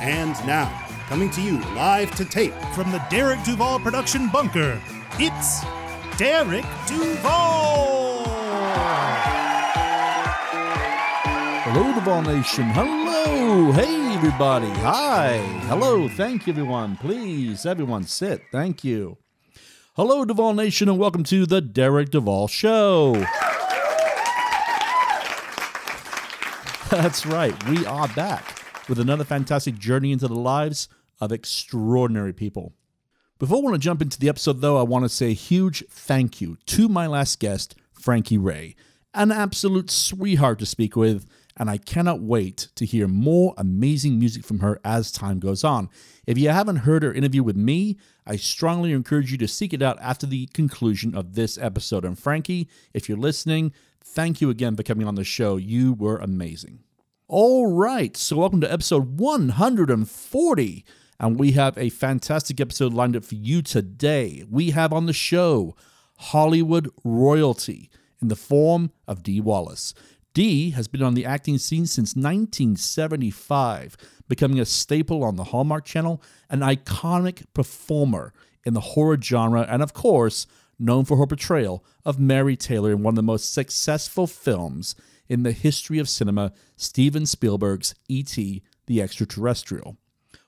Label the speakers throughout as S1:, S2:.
S1: And now, coming to you live to tape
S2: From the Derek Duval production bunker, it's Derek Duval!
S3: Hello, Duval Nation. Hello. Hey, everybody. Hi. Hello. Thank you, everyone. Please, everyone, sit. Thank you. Hello, Duval Nation, and welcome to the Derek Duval Show. That's right. We are back with another fantastic journey into the lives of extraordinary people. Before I want to jump into the episode, though, I want to say a huge thank you to my last guest, Frankie Ray. An absolute sweetheart to speak with, and I cannot wait to hear more amazing music from her as time goes on. If you haven't heard her interview with me, I strongly encourage you to seek it out after the conclusion of this episode. And Frankie, if you're listening, thank you again for coming on the show. You were amazing. All right, so welcome to episode 140. And we have a fantastic episode lined up for you today. We have on the show Hollywood royalty in the form of Dee Wallace. Dee has been on the acting scene since 1975, becoming a staple on the Hallmark Channel, an iconic performer in the horror genre, and of course, known for her portrayal of Mary Taylor in one of the most successful films in the history of cinema, Steven Spielberg's E.T. the Extraterrestrial.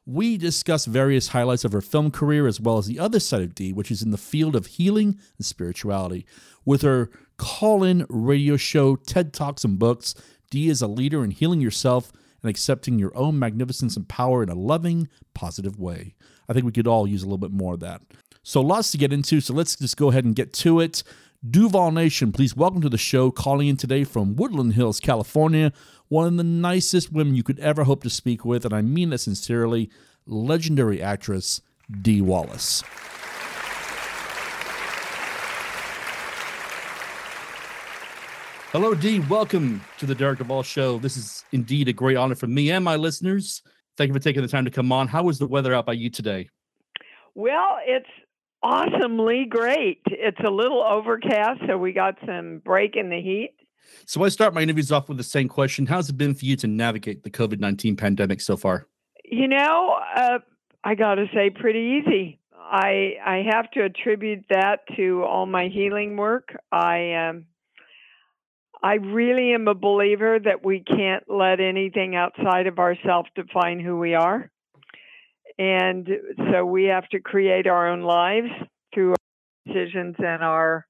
S3: We discuss various highlights of her film career as well as the other side of Dee, which is in the field of healing and spirituality. With her call in radio show, TED Talks, and books, Dee is a leader in healing yourself and accepting your own magnificence and power in a loving, positive way. I think we could all use a little bit more of that. So, lots to get into, so let's just go ahead and get to it. Duval Nation, please welcome to the show, calling in today from Woodland Hills, California, one of the nicest women you could ever hope to speak with, and I mean that sincerely, legendary actress Dee Wallace. Hello, Dee. Welcome to the Derek Duval Show. This is indeed a great honor for me and my listeners. Thank you for taking the time to come on. How is the weather out by you today?
S4: Well, it's awesomely great. It's a little overcast, so we got some break in the heat.
S3: So I start my interviews off with the same question. How's it been for you to navigate the COVID 19 pandemic so far?
S4: You know, uh, I got to say, pretty easy. I I have to attribute that to all my healing work. I um, I really am a believer that we can't let anything outside of ourselves define who we are. And so we have to create our own lives through our decisions and our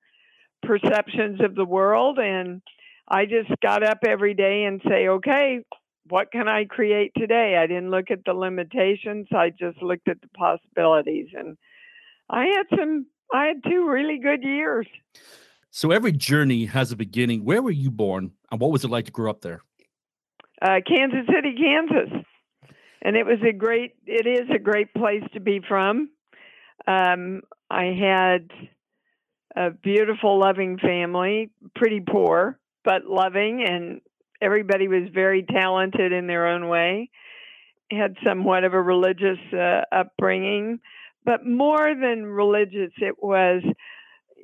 S4: perceptions of the world. And I just got up every day and say, okay, what can I create today? I didn't look at the limitations. I just looked at the possibilities. And I had some, I had two really good years.
S3: So every journey has a beginning. Where were you born and what was it like to grow up there?
S4: Uh, Kansas City, Kansas. And it was a great, it is a great place to be from. Um, I had a beautiful, loving family, pretty poor, but loving, and everybody was very talented in their own way. Had somewhat of a religious uh, upbringing, but more than religious, it was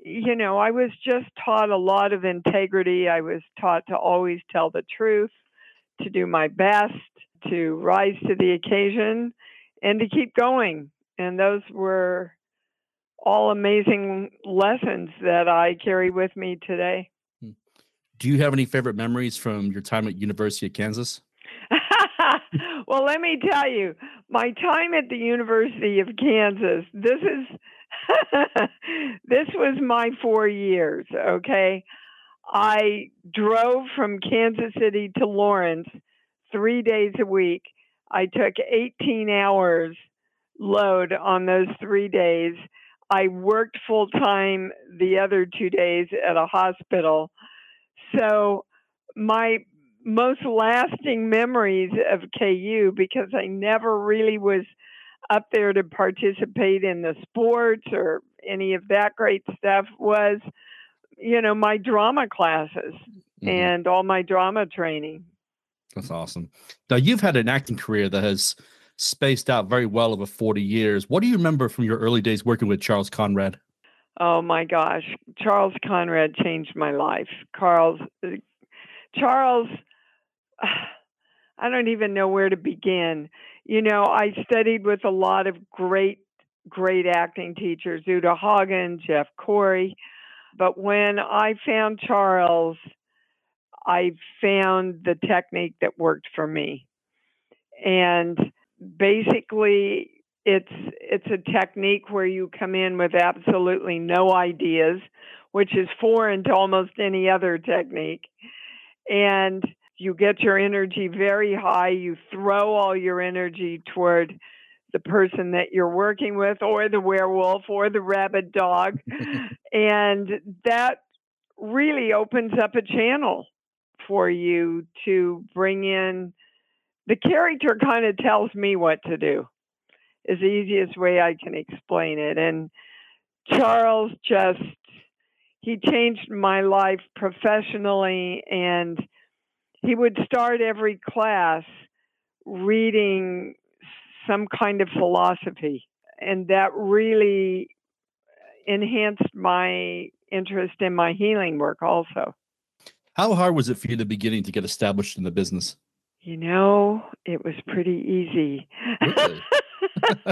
S4: you know, I was just taught a lot of integrity. I was taught to always tell the truth, to do my best, to rise to the occasion, and to keep going. And those were all amazing lessons that I carry with me today. Hmm.
S3: Do you have any favorite memories from your time at University of Kansas?
S4: well, let me tell you, my time at the University of Kansas, this is this was my four years, okay? I drove from Kansas City to Lawrence three days a week. I took 18 hours load on those three days. I worked full time the other two days at a hospital. So my most lasting memories of KU because I never really was up there to participate in the sports or any of that great stuff was, you know, my drama classes
S3: Mhm.
S4: and all my drama training.
S3: That's awesome. Now you've had an acting career that has spaced out very well over 40 years. What do you remember from your early days working with Charles Conrad?
S4: Oh my gosh, Charles Conrad changed my life. Carl's Charles I don't even know where to begin. You know, I studied with a lot of great great acting teachers, Uta Hagen, Jeff Corey, but when I found Charles, I found the technique that worked for me. And basically it's it's a technique where you come in with absolutely no ideas, which is foreign to almost any other technique. And you get your energy very high, you throw all your energy toward the person that you're working with or the werewolf or the rabid dog and that really opens up a channel for you to bring in the character kind of tells me what to do is the easiest way I can explain it. And Charles just, he changed my life professionally, and he would start every class reading some kind of philosophy. And that really enhanced my interest in my healing work also.
S3: How hard was it for you in the beginning to get established in the business?
S4: You know, it was pretty easy.
S3: Really?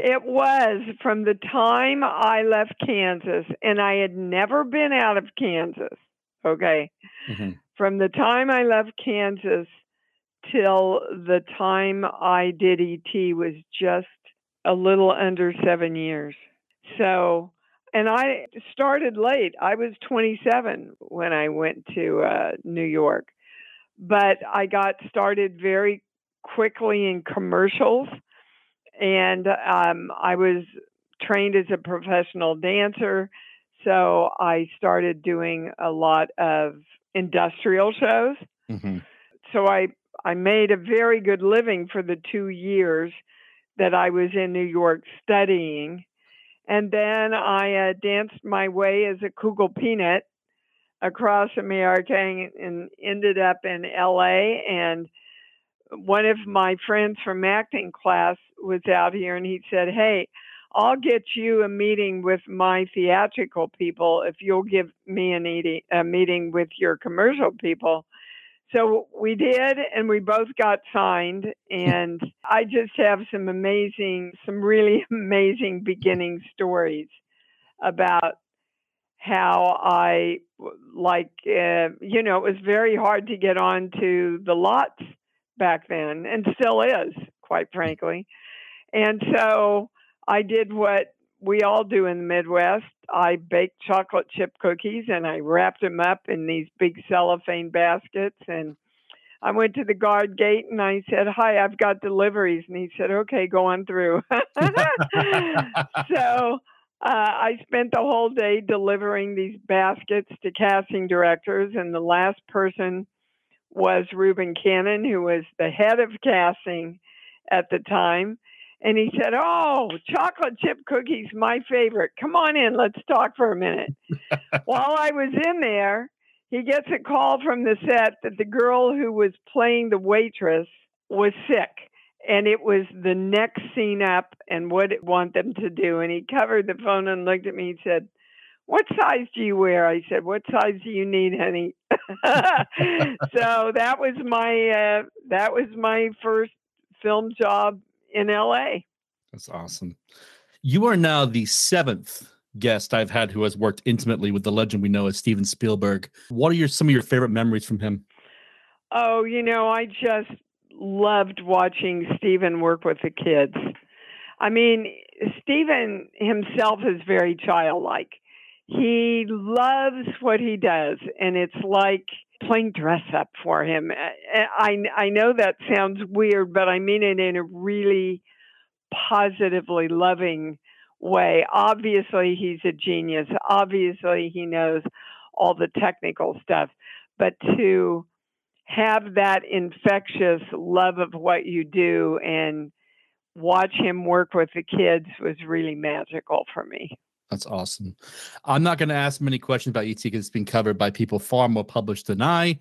S4: it was from the time I left Kansas, and I had never been out of Kansas. Okay.
S3: Mhm.
S4: From the time I left Kansas till the time I did ET was just a little under seven years. So, and I started late. I was 27 when I went to uh, New York, but I got started very quickly in commercials and um, I was trained as a professional dancer. So I started doing a lot of industrial shows.
S3: Mhm.
S4: So I I made a very good living for the two years that I was in New York studying, and then I uh, danced my way as a Kugel Peanut across America and, and ended up in L.A. and one of my friends from acting class was out here and he said, Hey, I'll get you a meeting with my theatrical people if you'll give me an a meeting with your commercial people. So we did, and we both got signed. And I just have some amazing, some really amazing beginning stories about how I like, uh, you know, it was very hard to get onto the lots back then and still is, quite frankly. And so I did what we all do in the Midwest. I baked chocolate chip cookies and I wrapped them up in these big cellophane baskets. And I went to the guard gate and I said, Hi, I've got deliveries. And he said, Okay, go on through. so uh, I spent the whole day delivering these baskets to casting directors. And the last person was Reuben Cannon, who was the head of casting at the time. And he said, Oh, chocolate chip cookies, my favorite. Come on in, let's talk for a minute. While I was in there, he gets a call from the set that the girl who was playing the waitress was sick. And it was the next scene up and what it want them to do. And he covered the phone and looked at me and said, what size do you wear? I said, what size do you need, honey? so that was my uh, that was my first film job in LA.
S3: That's awesome. You are now the seventh guest I've had who has worked intimately with the legend we know as Steven Spielberg. What are your some of your favorite memories from him?
S4: Oh, you know, I just loved watching Steven work with the kids. I mean, Steven himself is very childlike. He loves what he does, and it's like playing dress up for him. Uh, I, I know that sounds weird, but I mean it in a really positively loving way. Obviously, he's a genius. Obviously, he knows all the technical stuff. But to have that infectious love of what you do and watch him work with the kids was really magical for me.
S3: That's awesome. I'm not going to ask many questions about ET because it's been covered by people far more published than I.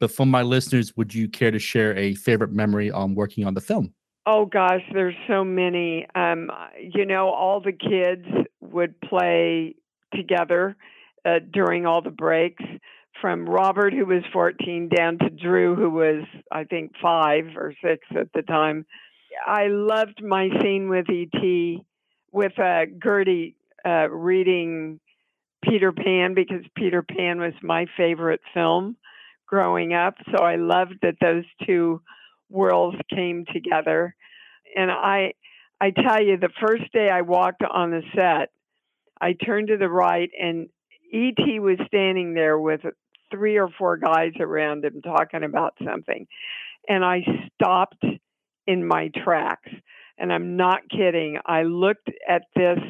S3: But for my listeners, would you care to share a favorite memory on working on the film?
S4: Oh gosh, there's so many. Um, you know, all the kids would play together uh, during all the breaks, from Robert, who was 14, down to Drew, who was, I think, five or six at the time. I loved my scene with E.T. with uh, Gertie uh, reading Peter Pan because Peter Pan was my favorite film growing up. So I loved that those two worlds came together. And I, I tell you, the first day I walked on the set, I turned to the right and E.T. was standing there with three or four guys around him talking about something. And I stopped in my tracks. And I'm not kidding. I looked at this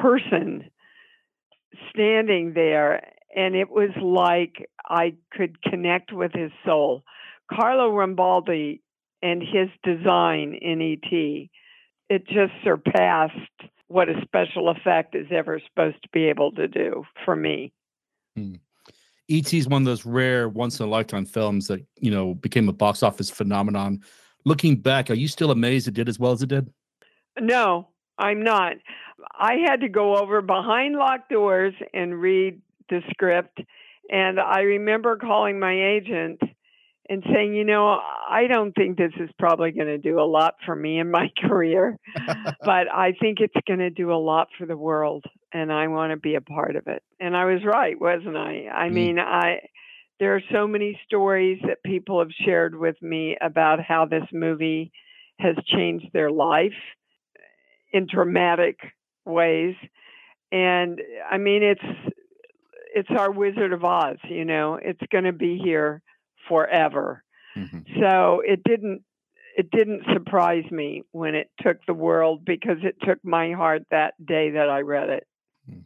S4: person standing there, and it was like I could connect with his soul. Carlo Rambaldi and his design in ET, it just surpassed what a special effect is ever supposed to be able to do for me.
S3: Hmm. ET is one of those rare once in a lifetime films that, you know, became a box office phenomenon. Looking back, are you still amazed it did as well as it did?
S4: No, I'm not. I had to go over behind locked doors and read the script. And I remember calling my agent and saying, you know, I don't think this is probably going to do a lot for me in my career, but I think it's going to do a lot for the world and I want to be a part of it. And I was right, wasn't I? I mm. mean, I there are so many stories that people have shared with me about how this movie has changed their life in dramatic ways. And I mean, it's it's our Wizard of Oz, you know. It's going to be here forever. Mm-hmm. So it didn't it didn't surprise me when it took the world because it took my heart that day that I read it.
S3: Hmm.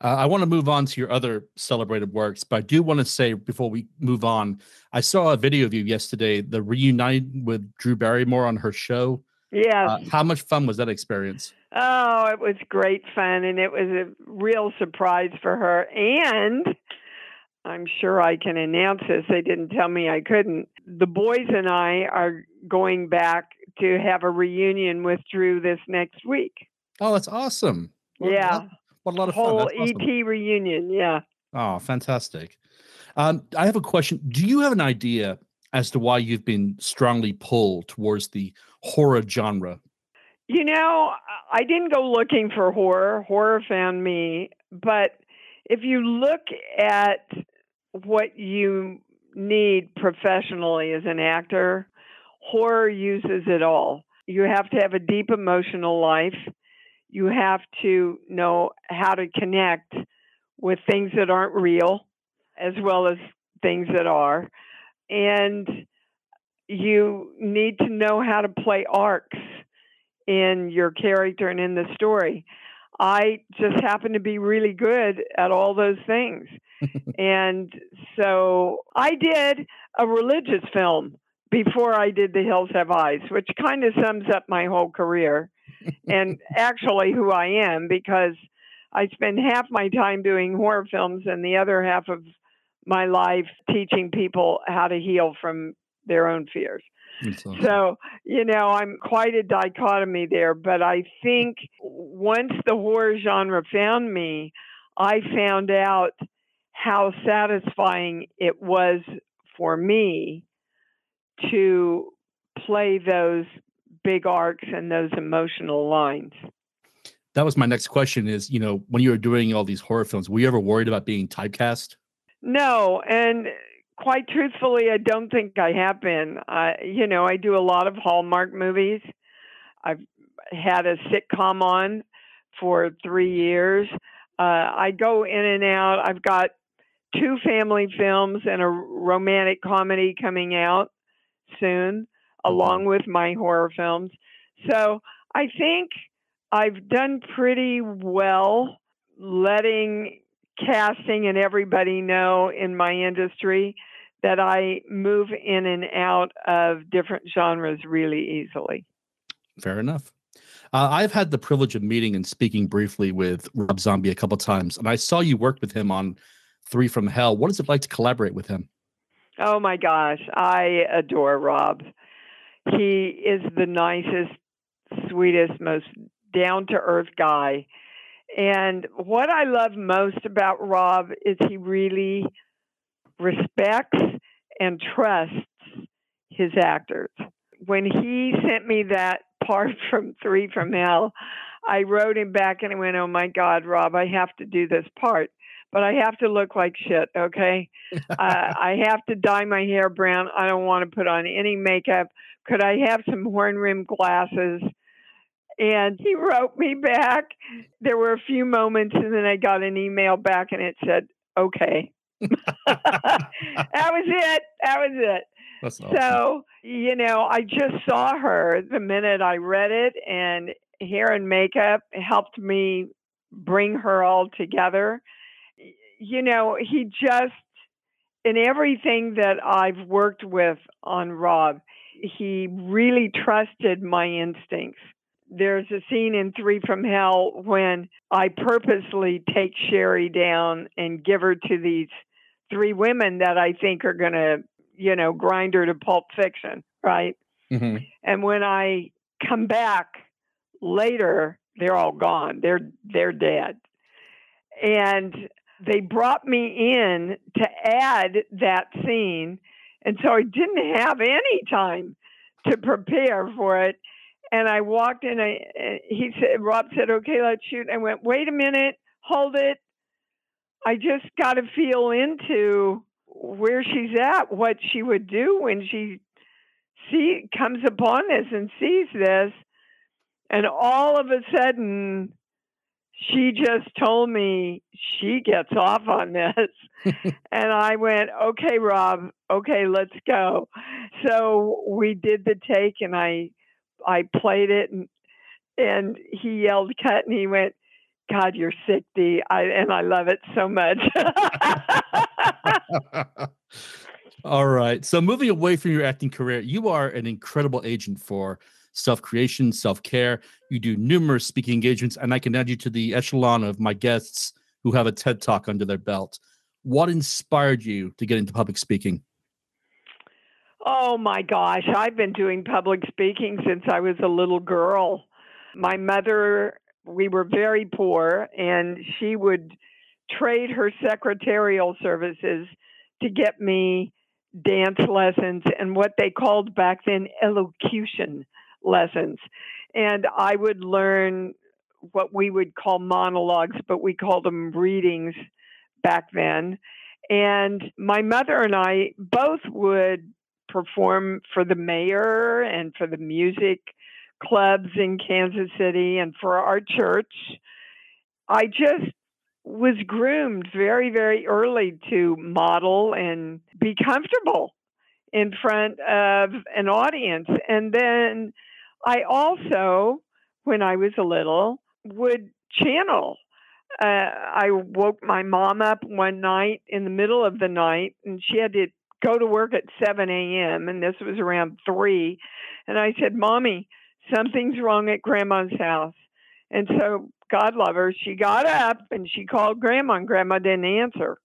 S3: Uh, I want to move on to your other celebrated works, but I do want to say before we move on, I saw a video of you yesterday, the reunited with Drew Barrymore on her show.
S4: Yeah.
S3: Uh, how much fun was that experience?
S4: Oh, it was great fun, and it was a real surprise for her. And I'm sure I can announce this. They didn't tell me I couldn't. The boys and I are going back to have a reunion with Drew this next week.
S3: Oh, that's awesome.
S4: What, yeah.
S3: What, what a lot of
S4: Whole
S3: fun.
S4: Whole ET reunion. Yeah.
S3: Oh, fantastic. Um, I have a question. Do you have an idea as to why you've been strongly pulled towards the horror genre?
S4: You know, I didn't go looking for horror. Horror found me. But if you look at what you need professionally as an actor, horror uses it all. You have to have a deep emotional life. You have to know how to connect with things that aren't real as well as things that are. And you need to know how to play arcs in your character and in the story. I just happen to be really good at all those things. and so I did a religious film before I did The Hills Have Eyes, which kind of sums up my whole career and actually who I am because I spend half my time doing horror films and the other half of my life teaching people how to heal from their own fears. Awesome. So, you know, I'm quite a dichotomy there, but I think once the horror genre found me, I found out how satisfying it was for me to play those big arcs and those emotional lines.
S3: That was my next question is, you know, when you were doing all these horror films, were you ever worried about being typecast?
S4: No, and quite truthfully, I don't think I have been. I, you know, I do a lot of Hallmark movies. I've had a sitcom on for three years. Uh, I go in and out. I've got two family films and a romantic comedy coming out soon, along with my horror films. So I think I've done pretty well letting casting and everybody know in my industry that I move in and out of different genres really easily.
S3: Fair enough. Uh, I've had the privilege of meeting and speaking briefly with Rob Zombie a couple times, and I saw you work with him on Three from Hell. What is it like to collaborate with him?
S4: Oh my gosh, I adore Rob. He is the nicest, sweetest, most down to earth guy. And what I love most about Rob is he really respects and trusts his actors. When he sent me that part from Three from Hell, I wrote him back and I went, Oh my God, Rob, I have to do this part, but I have to look like shit, okay? uh, I have to dye my hair brown. I don't want to put on any makeup. Could I have some horn rimmed glasses? And he wrote me back. There were a few moments, and then I got an email back, and it said, Okay. that was it. That was it.
S3: Awesome.
S4: So, you know, I just saw her the minute I read it, and hair and makeup helped me bring her all together. You know, he just, in everything that I've worked with on Rob, he really trusted my instincts. There's a scene in Three from Hell when I purposely take Sherry down and give her to these three women that I think are going to, you know, grind her to pulp fiction, right?
S3: hmm
S4: And when I come back later, they're all gone. They're they're dead. And they brought me in to add that scene, and so I didn't have any time to prepare for it. And I walked in. I uh, he said, Rob said, "Okay, let's shoot." I went, "Wait a minute, hold it." I just got to feel into where she's at, what she would do when she see comes upon this and sees this, and all of a sudden, she just told me she gets off on this. and I went, okay, Rob, okay, let's go. So we did the take and I I played it and and he yelled cut and he went, God, you're sick, D. I and I love it so much.
S3: All right. So moving away from your acting career, you are an incredible agent for self-creation, self-care. You do numerous speaking engagements, and I can add you to the echelon of my guests who have a TED talk under their belt. What inspired you to get into public speaking?
S4: Oh my gosh, I've been doing public speaking since I was a little girl. My mother, we were very poor, and she would trade her secretarial services to get me dance lessons and what they called back then elocution lessons. And I would learn what we would call monologues, but we called them readings back then. And my mother and I both would perform for the mayor and for the music clubs in Kansas City and for our church. I just was groomed very, very early to model and be comfortable in front of an audience. And then I also, when I was a little, would channel. Uh, I woke my mom up one night in the middle of the night, and she had to go to work at 7 a.m., and this was around 3. And I said, Mommy, something's wrong at Grandma's house. And so, God love her, she got up and she called Grandma, and Grandma didn't answer.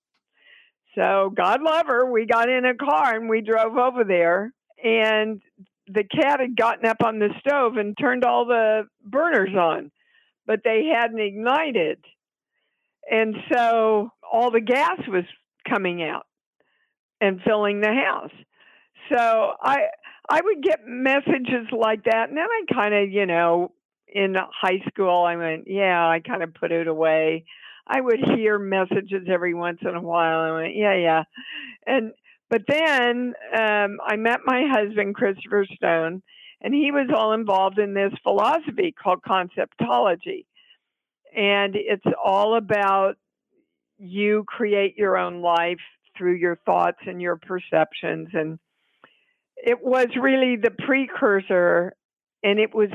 S4: So, God love her, we got in a car and we drove over there. And the cat had gotten up on the stove and turned all the burners on, but they hadn't ignited. And so all the gas was coming out and filling the house. So I I would get messages like that and then I kind of, you know, in high school I went, yeah, I kind of put it away. I would hear messages every once in a while. I went, yeah, yeah. And but then um, I met my husband, Christopher Stone, and he was all involved in this philosophy called conceptology. And it's all about you create your own life through your thoughts and your perceptions. And it was really the precursor, and it was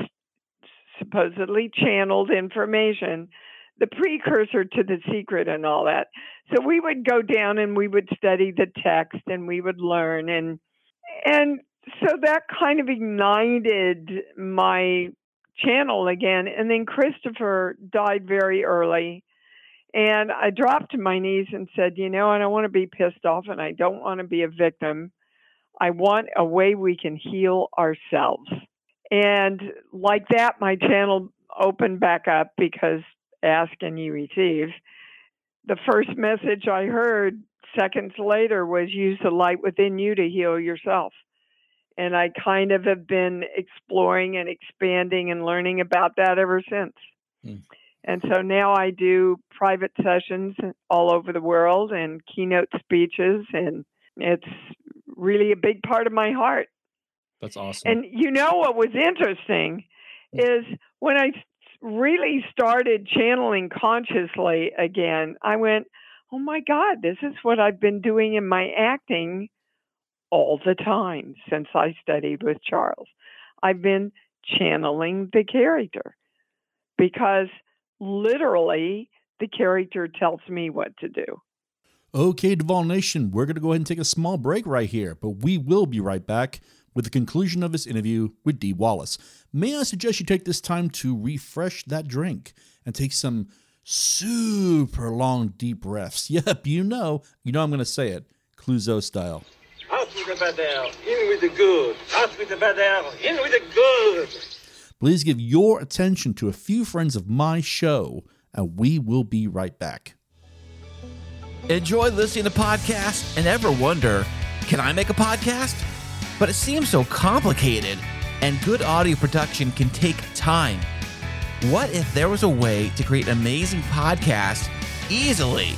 S4: supposedly channeled information, the precursor to the secret and all that. So we would go down and we would study the text and we would learn and and so that kind of ignited my channel again. And then Christopher died very early. And I dropped to my knees and said, You know, I don't want to be pissed off and I don't want to be a victim. I want a way we can heal ourselves. And like that, my channel opened back up because ask and you receive. The first message I heard seconds later was use the light within you to heal yourself and I kind of have been exploring and expanding and learning about that ever since. Mm. And so now I do private sessions all over the world and keynote speeches, and it's really a big part of my heart.
S3: That's awesome.
S4: And you know what was interesting mm. is when I really started channeling consciously again, I went, oh my God, this is what I've been doing in my acting all the time since I studied with Charles. I've been channeling the character because literally the character tells me what to do.
S3: Okay, Duval Nation, we're going to go ahead and take a small break right here, but we will be right back with the conclusion of this interview with Dee Wallace. May I suggest you take this time to refresh that drink and take some super long, deep breaths? Yep, you know, you know I'm going to say it, Clouseau style.
S5: Out with the bad air, in with the good. Out with the bad air, in with the good.
S3: Please give your attention to a few friends of my show, and we will be right back.
S6: Enjoy listening to podcasts and ever wonder, can I make a podcast? But it seems so complicated, and good audio production can take time. What if there was a way to create an amazing podcast easily?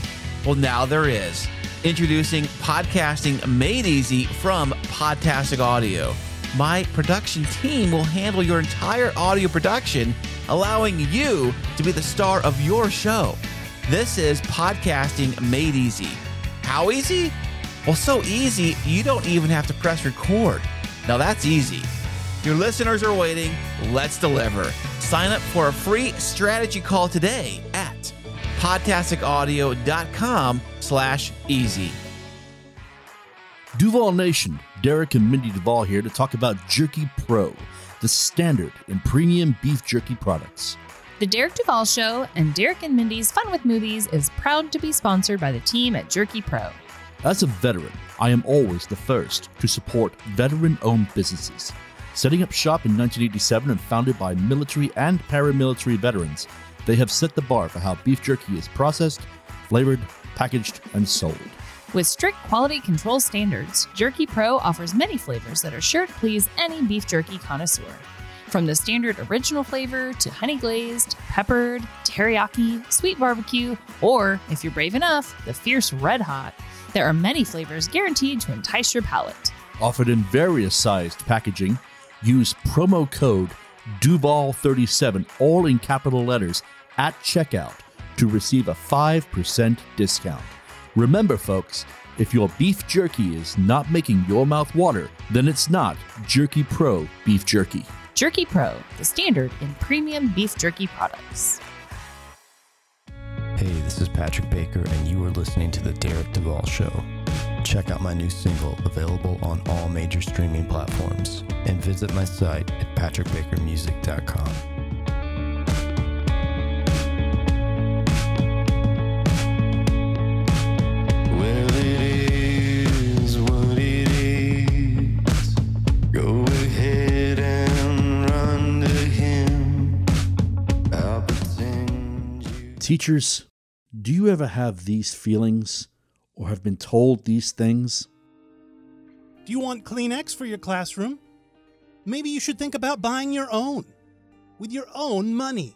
S6: Well, now there is. Introducing Podcasting Made Easy from Podtastic Audio. My production team will handle your entire audio production, allowing you to be the star of your show. This is Podcasting Made Easy. How easy? Well, so easy, you don't even have to press record. Now that's easy. Your listeners are waiting. Let's deliver. Sign up for a free strategy call today at podtasticaudio.com slash easy.
S3: Duval Nation, Derek and Mindy Duval here to talk about Jerky Pro, the standard in premium beef jerky products.
S7: The Derek Duval Show and Derek and Mindy's Fun with Movies is proud to be sponsored by the team at Jerky Pro.
S3: As a veteran, I am always the first to support veteran owned businesses. Setting up shop in 1987 and founded by military and paramilitary veterans, they have set the bar for how beef jerky is processed, flavored, packaged, and sold.
S7: With strict quality control standards, Jerky Pro offers many flavors that are sure to please any beef jerky connoisseur. From the standard original flavor to honey glazed, peppered, teriyaki, sweet barbecue, or, if you're brave enough, the fierce red hot, there are many flavors guaranteed to entice your palate.
S3: Offered in various sized packaging, use promo code DUVAL37, all in capital letters, at checkout to receive a 5% discount. Remember, folks, if your beef jerky is not making your mouth water, then it's not Jerky Pro Beef Jerky.
S7: Jerky Pro, the standard in premium beef jerky products.
S8: Hey, this is Patrick Baker, and you are listening to The Derek Duval Show. Check out my new single, available on all major streaming platforms, and visit my site at patrickbakermusic.com.
S3: Teachers, do you ever have these feelings or have been told these things?
S2: Do you want Kleenex for your classroom? Maybe you should think about buying your own with your own money.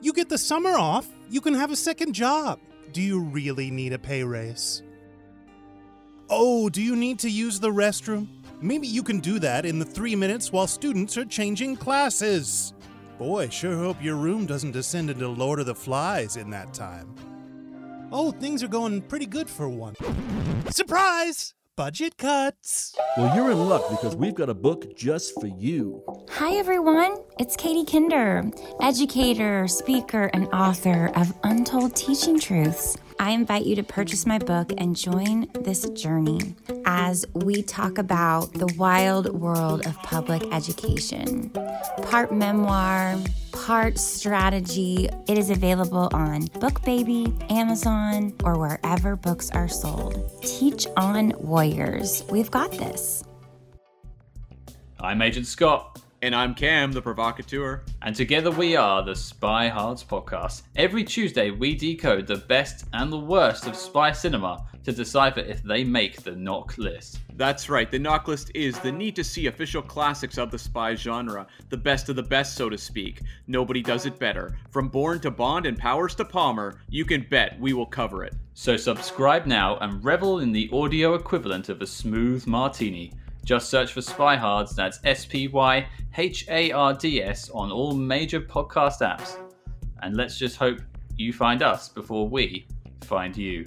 S2: You get the summer off, you can have a second job. Do you really need a pay raise? Oh, do you need to use the restroom? Maybe you can do that in the three minutes while students are changing classes. Boy, sure hope your room doesn't descend into Lord of the Flies in that time. Oh, things are going pretty good for one. Surprise!
S9: Budget cuts.
S3: Well, you're in luck because we've got a book just for you.
S10: Hi, everyone. It's Katie Kinder, educator, speaker, and author of Untold Teaching Truths. I invite you to purchase my book and join this journey as we talk about the wild world of public education. Part memoir, part strategy. It is available on BookBaby, Amazon, or wherever books are sold. Teach on Warriors. We've got this.
S11: I'm Agent Scott.
S12: And I'm Cam, the provocateur.
S11: And together we are the Spy Hards podcast. Every Tuesday, we decode the best and the worst of spy cinema to decipher if they make the knock list.
S12: That's right, the knock list is the need to see official classics of the spy genre, the best of the best, so to speak. Nobody does it better. From Bourne to Bond and Powers to Palmer, you can bet we will cover it.
S11: So subscribe now and revel in the audio equivalent of a smooth martini. Just search for Spyhards, that's S P Y H A R D S, on all major podcast apps. And let's just hope you find us before we find you.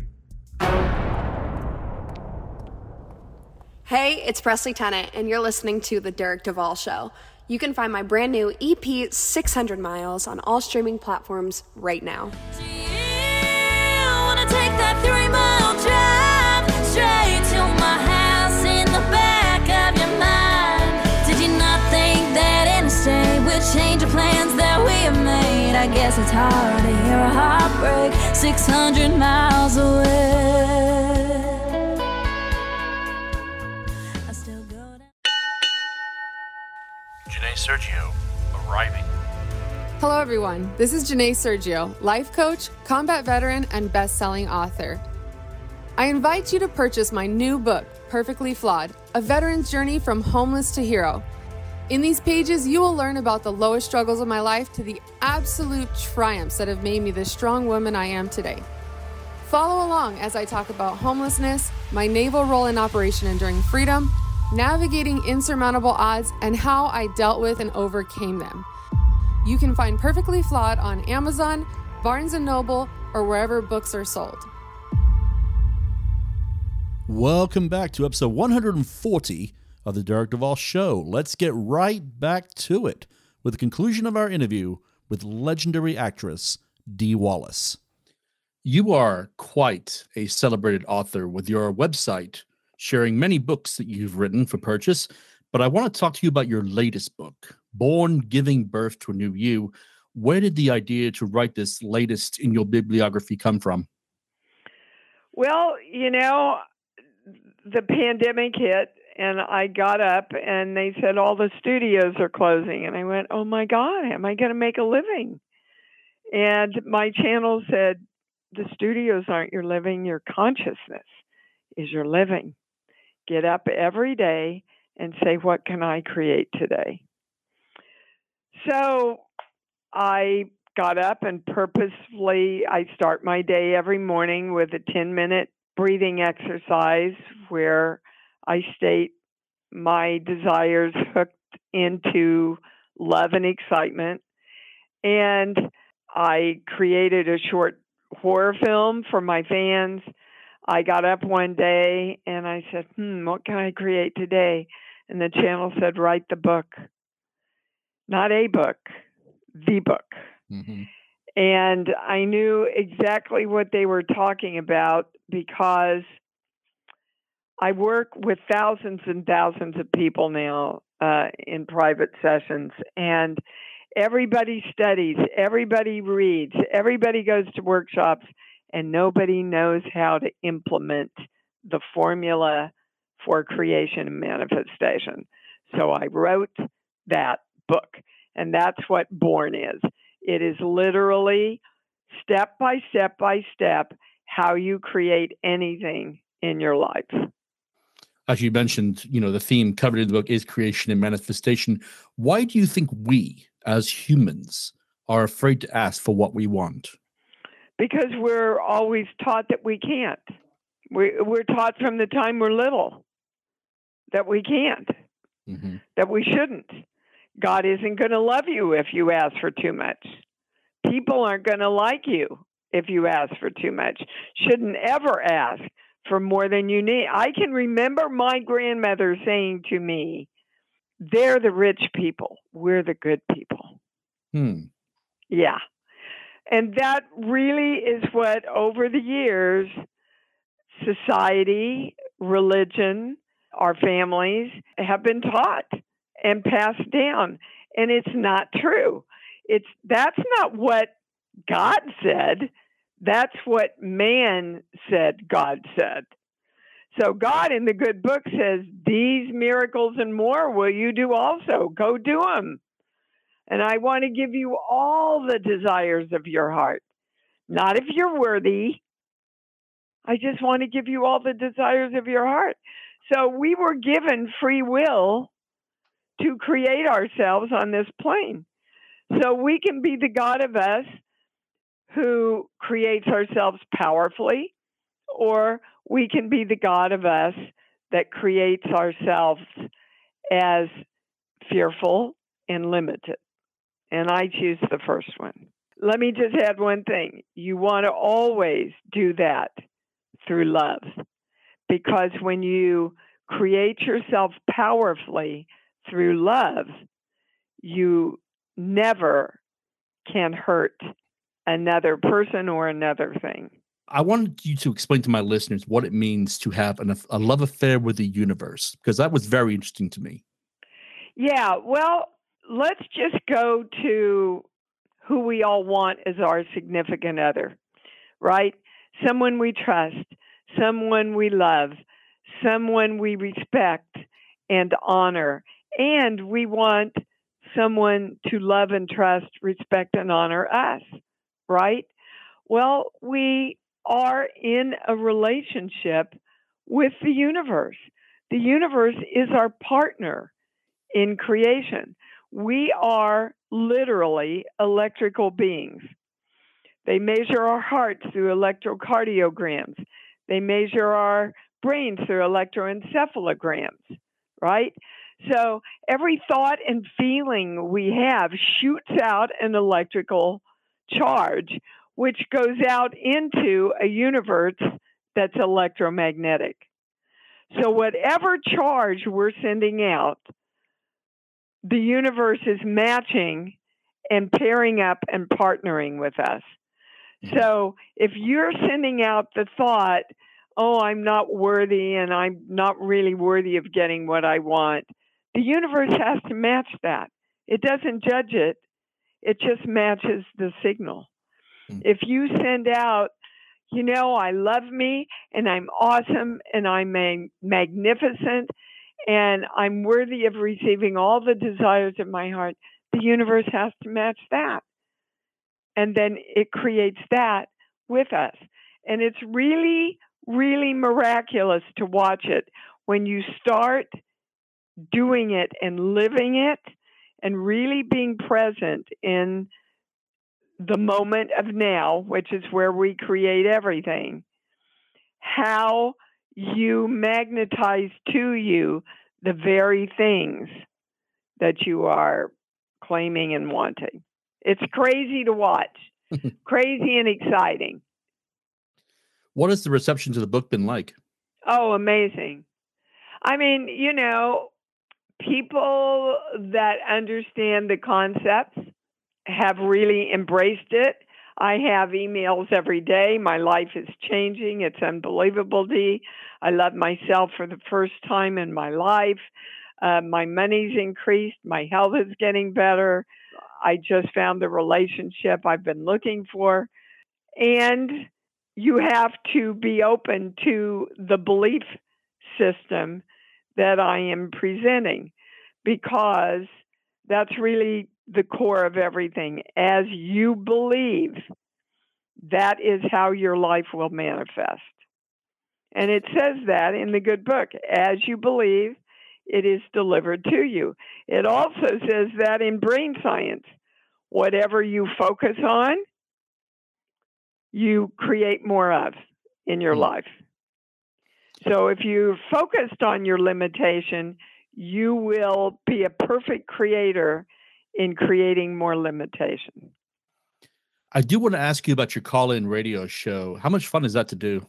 S13: Hey, it's Presley Tennant, and you're listening to The Derek Duval Show. You can find my brand new EP, 600 Miles, on all streaming platforms right now.
S14: Change of plans that we have made. I guess it's hard to hear a heartbreak 600 miles away.
S15: Janae Sergio, arriving.
S16: Hello, everyone. This is Janae Sergio, life coach, combat veteran, and best selling author. I invite you to purchase my new book, Perfectly Flawed A Veteran's Journey from Homeless to Hero. In these pages, you will learn about the lowest struggles of my life to the absolute triumphs that have made me the strong woman I am today. Follow along as I talk about homelessness, my naval role in Operation Enduring Freedom, navigating insurmountable odds, and how I dealt with and overcame them. You can find Perfectly Flawed on Amazon, Barnes & Noble, or wherever books are sold.
S3: Welcome back to episode 140 of the Derek Duvall Show. Let's get right back to it with the conclusion of our interview with legendary actress Dee Wallace. You are quite a celebrated author with your website, sharing many books that you've written for purchase. But I want to talk to you about your latest book, Born Giving Birth to a New You. Where did the idea to write this latest in your bibliography come from?
S4: Well, you know, the pandemic hit and I got up and they said all the studios are closing and I went, "Oh my god, am I going to make a living?" And my channel said, "The studios aren't your living, your consciousness is your living. Get up every day and say, "What can I create today?" So, I got up and purposefully I start my day every morning with a 10-minute breathing exercise where I state my desires hooked into love and excitement. And I created a short horror film for my fans. I got up one day and I said, hmm, what can I create today? And the channel said, write the book. Not a book, the book. Mm-hmm. And I knew exactly what they were talking about because I work with thousands and thousands of people now uh, in private sessions, and everybody studies, everybody reads, everybody goes to workshops, and nobody knows how to implement the formula for creation and manifestation. So I wrote that book, and that's what Born is. It is literally step by step by step how you create anything in your life
S3: as you mentioned, you know, the theme covered in the book is creation and manifestation. Why do you think we, as humans, are afraid to ask for what we want?
S4: Because we're always taught that we can't. We, we're taught from the time we're little that we can't, mm-hmm. that we shouldn't. God isn't going to love you if you ask for too much. People aren't going to like you if you ask for too much. Shouldn't ever ask for more than you need. I can remember my grandmother saying to me, They're the rich people, we're the good people.
S3: Hmm.
S4: Yeah. And that really is what, over the years, society, religion, our families have been taught and passed down. And it's not true. It's that's not what God said. That's what man said God said. So God in the good book says, These miracles and more will you do also. Go do them. And I want to give you all the desires of your heart. Not if you're worthy. I just want to give you all the desires of your heart. So we were given free will to create ourselves on this plane. So we can be the God of us who creates ourselves powerfully, or we can be the God of us that creates ourselves as fearful and limited. And I choose the first one. Let me just add one thing. You want to always do that through love. Because when you create yourself powerfully through love, you never can hurt another person or another thing.
S3: I wanted you to explain to my listeners what it means to have an, a love affair with the universe, because that was very interesting to me.
S4: Yeah, well, let's just go to who we all want as our significant other, right? Someone we trust, someone we love, someone we respect and honor. And we want someone to love and trust, respect, and honor us, right? Well, we are in a relationship with the universe. The universe is our partner in creation. We are literally electrical beings. They measure our hearts through electrocardiograms. They measure our brains through electroencephalograms, right? So every thought and feeling we have shoots out an electrical charge, which goes out into a universe that's electromagnetic. So, whatever charge we're sending out, the universe is matching and pairing up and partnering with us. Mm-hmm. So, if you're sending out the thought, oh, I'm not worthy and I'm not really worthy of getting what I want, the universe has to match that. It doesn't judge it, it just matches the signal. Hmm. If you send out, you know, I love me and I'm awesome and I'm mag- magnificent and I'm worthy of receiving all the desires of my heart, the universe has to match that. And then it creates that with us. And it's really, really miraculous to watch it when you start doing it and living it and really being present in the moment of now, which is where we create everything, how you magnetize to you the very things that you are claiming and wanting. It's crazy to watch, crazy and exciting.
S3: What has the reception to the book been like?
S4: Oh, amazing. I mean, you know, people that understand the concepts have really embraced it. I have emails every day. My life is changing. It's unbelievable, Dee. I love myself for the first time in my life. Uh, my money's increased. My health is getting better. I just found the relationship I've been looking for. And you have to be open to the belief system that I am presenting because that's really the core of everything. As you believe, that is how your life will manifest. And it says that in the good book. As you believe, it is delivered to you. It also says that in brain science. Whatever you focus on, you create more of in your hmm. life. So if you're focused on your limitation, you will be a perfect creator in creating more limitation.
S3: I do want to ask you about your call in radio show. How much fun is that to do?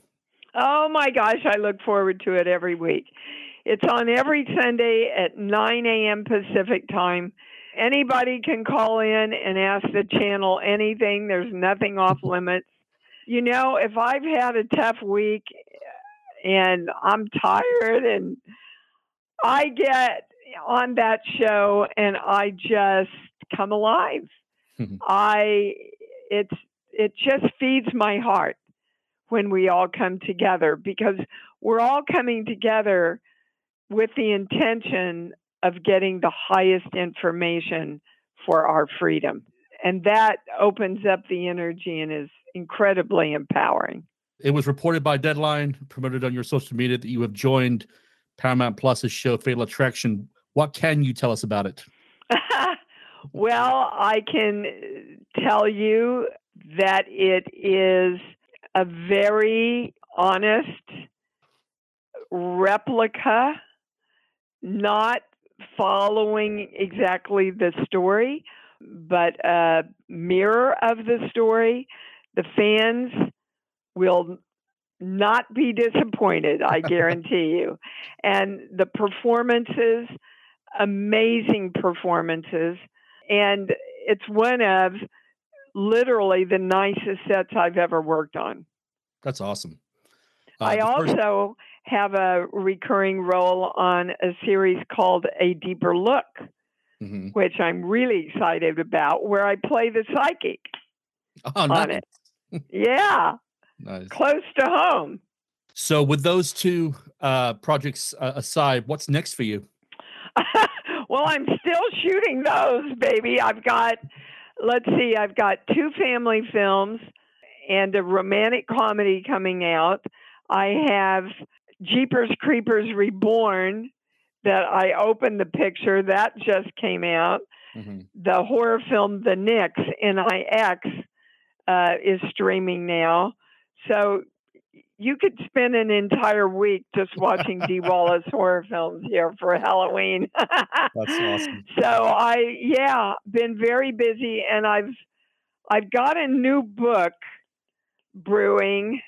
S4: Oh my gosh, I look forward to it every week. It's on every Sunday at 9 a.m. Pacific time. Anybody can call in and ask the channel anything. There's nothing off limits. You know, if I've had a tough week and I'm tired and I get on that show and I just come alive. I it's it just feeds my heart when we all come together because we're all coming together with the intention of getting the highest information for our freedom. And that opens up the energy and is incredibly empowering.
S17: It was reported by Deadline, promoted on your social media, that you have joined Paramount Plus's show Fatal Attraction. What can you tell us about it?
S4: well, I can uh, tell you that it is a very honest replica, not following exactly the story, but a mirror of the story. The fans will not be disappointed, I guarantee you. And the performances, amazing performances. And it's one of literally the nicest sets I've ever worked on.
S17: That's awesome. Uh,
S4: I
S17: first-
S4: also have a recurring role on a series called A Deeper Look,
S17: Mhm.
S4: which I'm really excited about, where I play the psychic
S17: Oh,
S4: on
S17: nice.
S4: it. Yeah,
S17: Nice.
S4: close to home.
S17: So, with those two uh, projects uh, aside, what's next for you?
S4: well, I'm still shooting those, baby. I've got, let's see, I've got two family films and a romantic comedy coming out. I have Jeepers Creepers Reborn that I opened the picture that just came out. The horror film The Nix N-I-X uh, is streaming now. So you could spend an entire week just watching Dee Wallace horror films here for Halloween.
S17: That's awesome.
S4: So I yeah, been very busy and I've I've got a new book brewing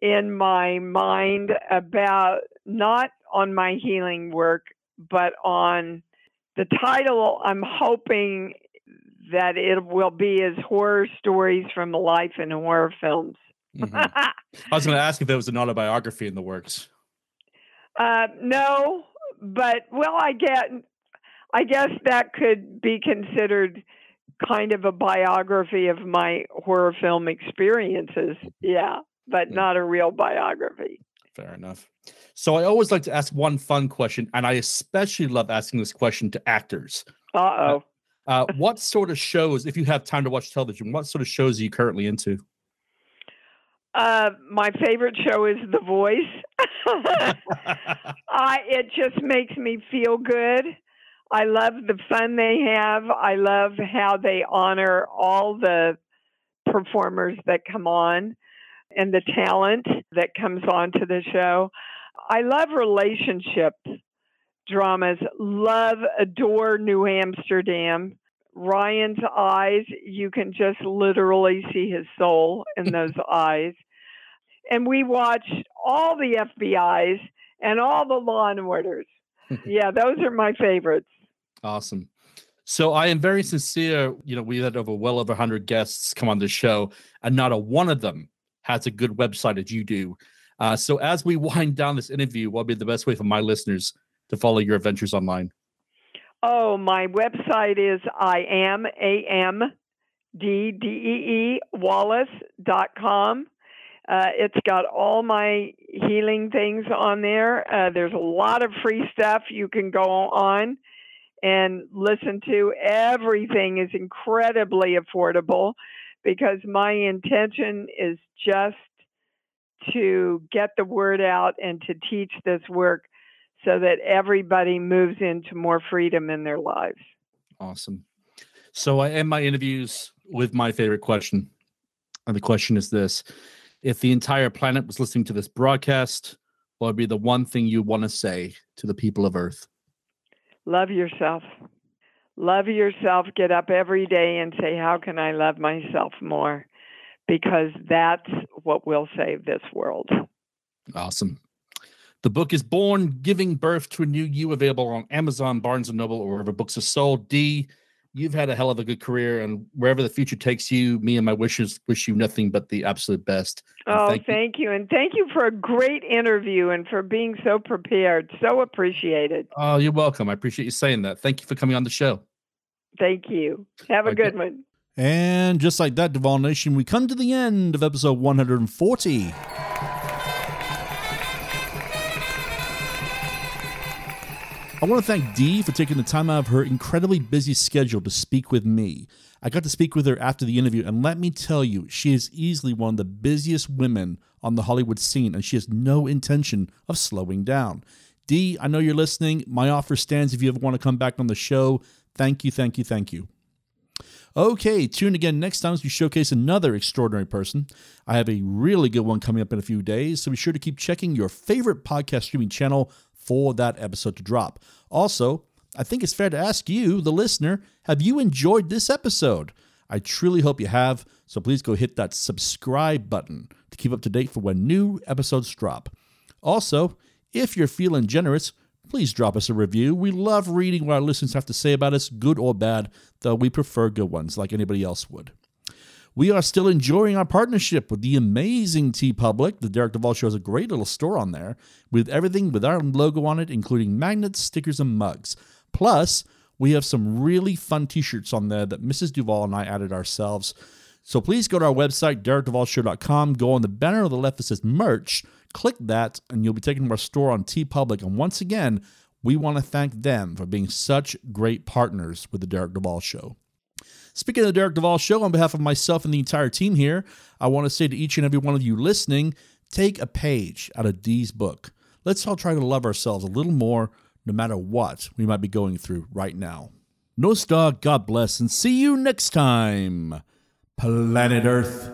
S4: in my mind about not on my healing work, but on the title I'm hoping that it will be as horror stories from life in horror films.
S17: Mhm. I was going to ask if there was an autobiography in the works.
S4: Uh, no, but well, I get. I guess that could be considered kind of a biography of my horror film experiences. Yeah, but not a real biography.
S17: Fair enough. So, I always like to ask one fun question, and I especially love asking this question to actors.
S4: Uh oh.
S17: Uh, what sort of shows, if you have time to watch television, what sort of shows are you currently into?
S4: Uh, my favorite show is The Voice. I, it just makes me feel good. I love the fun they have. I love how they honor all the performers that come on and the talent that comes on to the show. I love relationships dramas. Love, adore New Amsterdam. Ryan's eyes, you can just literally see his soul in those eyes. And we watched all the FBI's and all the Law and Orders. yeah, those are my favorites.
S17: Awesome. So I am very sincere. You know, we had over well over 100 guests come on the show, and not a one of them has a good website as you do. Uh, so as we wind down this interview, what would be the best way for my listeners to follow your adventures online?
S4: Oh, my website is I am A M D D E E Wallace.com. Uh, it's got all my healing things on there. Uh, there's a lot of free stuff you can go on and listen to. Everything is incredibly affordable because my intention is just to get the word out and to teach this work so that everybody moves into more freedom in their lives.
S17: Awesome. So I end my interviews with my favorite question. And the question is this If the entire planet was listening to this broadcast, what would be the one thing you want to say to the people of Earth?
S4: Love yourself. Love yourself. Get up every day and say, How can I love myself more? Because that's what will save this world.
S3: Awesome. The book is Bong! Giving Birth to a New You, available on Amazon, Barnes and Noble, or wherever books are sold. Dee, you've had a hell of a good career, and wherever the future takes you, me and my wishes wish you nothing but the absolute best. And
S4: Oh,
S3: thank
S4: thank,
S3: you.
S4: you. And thank you for a great interview and for being so prepared. So appreciated.
S3: Oh, you're welcome. I appreciate you saying that. Thank you for coming on the show.
S4: Thank you. Have a
S3: Okay.
S4: good one.
S3: And just like that, Duval Nation, we come to the end of episode 140. I want to thank Dee for taking the time out of her incredibly busy schedule to speak with me. I got to speak with her after the interview, and let me tell you, she is easily one of the busiest women on the Hollywood scene, and she has no intention of slowing down. Dee, I know you're listening. My offer stands if you ever want to come back on the show. Thank you, thank you, thank you. Okay, tune again next time as we showcase another extraordinary person. I have a really good one coming up in a few days, so be sure to keep checking your favorite podcast streaming channel for that episode to drop. Also, I think it's fair to ask you, the listener, have you enjoyed this episode? I truly hope you have, so please go hit that subscribe button to keep up to date for when new episodes drop. Also, if you're feeling generous, please drop us a review. We love reading what our listeners have to say about us, good or bad, though we prefer good ones like anybody else would. We are still enjoying our partnership with the amazing TeePublic. The Derek Duval Show has a great little store on there with everything with our logo on it, including magnets, stickers, and mugs. Plus, we have some really fun t shirts on there that Mrs. Duval and I added ourselves. So please go to our website, derekduvalshow.com, go on the banner on the left that says merch, click that, and you'll be taken to our store on TeePublic. And once again, we want to thank them for being such great partners with the Derek Duval Show. Speaking of the Derek Duval Show, on behalf of myself and the entire team here, I want to say to each and every one of you listening take a page out of Dee's book. Let's all try to love ourselves a little more, no matter what we might be going through right now. No star, God bless, and see you next time, Planet Earth.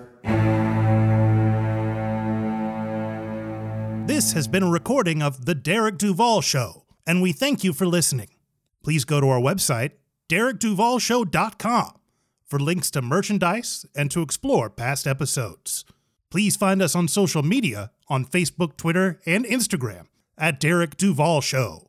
S2: This has been a recording of The Derek Duval Show, and we thank you for listening. Please go to our website, derekduvalshow.com, for links to merchandise and to explore past episodes. Please find us on social media on Facebook, Twitter, and Instagram at Derek Duval Show.